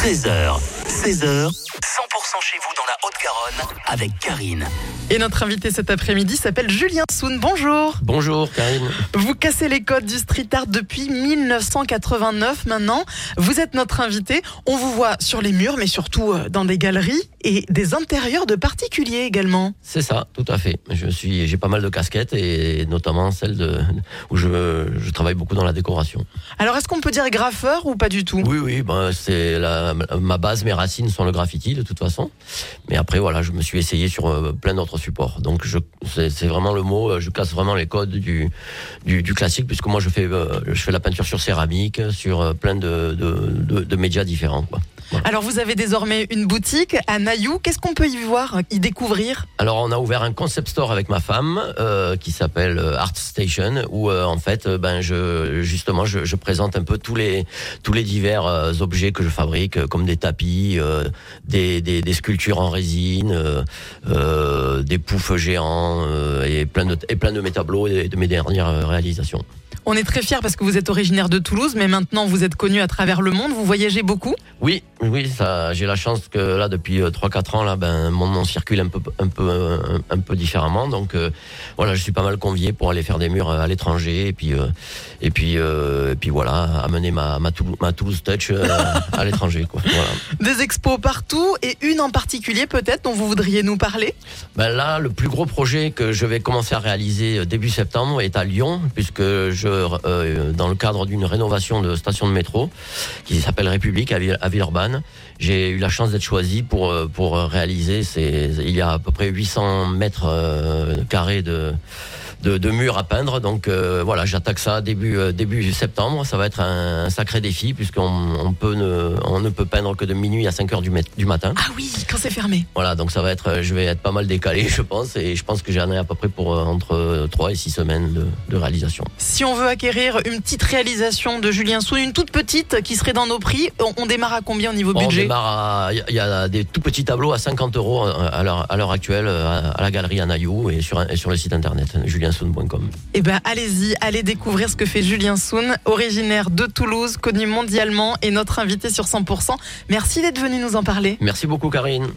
13h, 16h, 100% chez vous dans la Haute-Garonne avec Karine. Et notre invité cet après-midi s'appelle Julien Soun. Bonjour. Bonjour Karine. Vous cassez les codes du street art depuis 1989 maintenant. Vous êtes notre invité. On vous voit sur les murs, mais surtout euh, dans des galeries et des intérieurs de particuliers également. C'est ça, tout à fait. Je suis, j'ai pas mal de casquettes et notamment celle de, où je, je travaille beaucoup dans la décoration. Alors est-ce qu'on peut dire graffeur ou pas du tout? Oui, oui, ben, c'est la, ma base, mes racines sont le graffiti de toute façon. Mais après, voilà, je me suis essayé sur euh, plein d'autres supports. Donc c'est, vraiment le mot, euh, je casse vraiment les codes du, classique puisque moi je fais, euh, je fais la peinture sur céramique, sur euh, plein de, médias différents. Alors vous avez désormais une boutique à Naïou. Qu'est-ce qu'on peut y voir, y découvrir? Alors on a ouvert un concept store avec ma femme euh, qui s'appelle euh, Art Station où euh, en fait ben je justement je, je présente un peu tous les tous les divers euh, objets que je fabrique comme des tapis, des, des, des sculptures en résine, des poufs géants et plein de et plein de mes tableaux et de mes dernières réalisations. On est très fiers parce que vous êtes originaire de Toulouse, mais maintenant vous êtes connu à travers le monde. Vous voyagez beaucoup? Oui, oui, ça, j'ai la chance que là depuis 3-4 ans là, ben mon nom circule un peu, un peu, un, un peu différemment. Donc euh, voilà, je suis pas mal convié pour aller faire des murs euh, à l'étranger et puis, euh, et puis, euh, et puis voilà, amener ma, ma, Toulouse, ma Toulouse touch euh, à l'étranger. Quoi. Voilà. Des expos partout et une en particulier peut-être dont vous voudriez nous parler? Ben là, le plus gros projet que je vais commencer à réaliser euh, début septembre est à Lyon, puisque je, euh, dans le cadre d'une rénovation de station de métro qui s'appelle République à, Ville- à Villeurbanne, j'ai eu la chance d'être choisi pour euh, pour réaliser. C'est il y a à peu près 800 mètres euh, carrés de de, de murs à peindre. Donc euh, voilà, j'attaque ça début euh, début septembre. Ça va être un, un sacré défi puisqu'on on peut ne on ne peut peindre que de minuit à 5 heures du, du matin. Ah oui, quand c'est fermé. Voilà, donc ça va être, je vais être pas mal décalé, je pense, et je pense que j'en ai à peu près pour euh, entre 3 et 6 semaines de, de réalisation. Si on veut acquérir une petite réalisation de Julien Soun, une toute petite qui serait dans nos prix, on, on démarre à combien au niveau On budget? démarre à, il y a des tout petits tableaux à 50 euros à l'heure, à actuelle euh, à la galerie Anayou et sur, et sur le site internet juliensoun.com. Eh ben, allez-y, allez découvrir ce que fait Julien Soun, originaire de Toulouse, connu mondialement et notre invité sur 100%. Merci d'être venu nous en parler. Merci beaucoup Karine.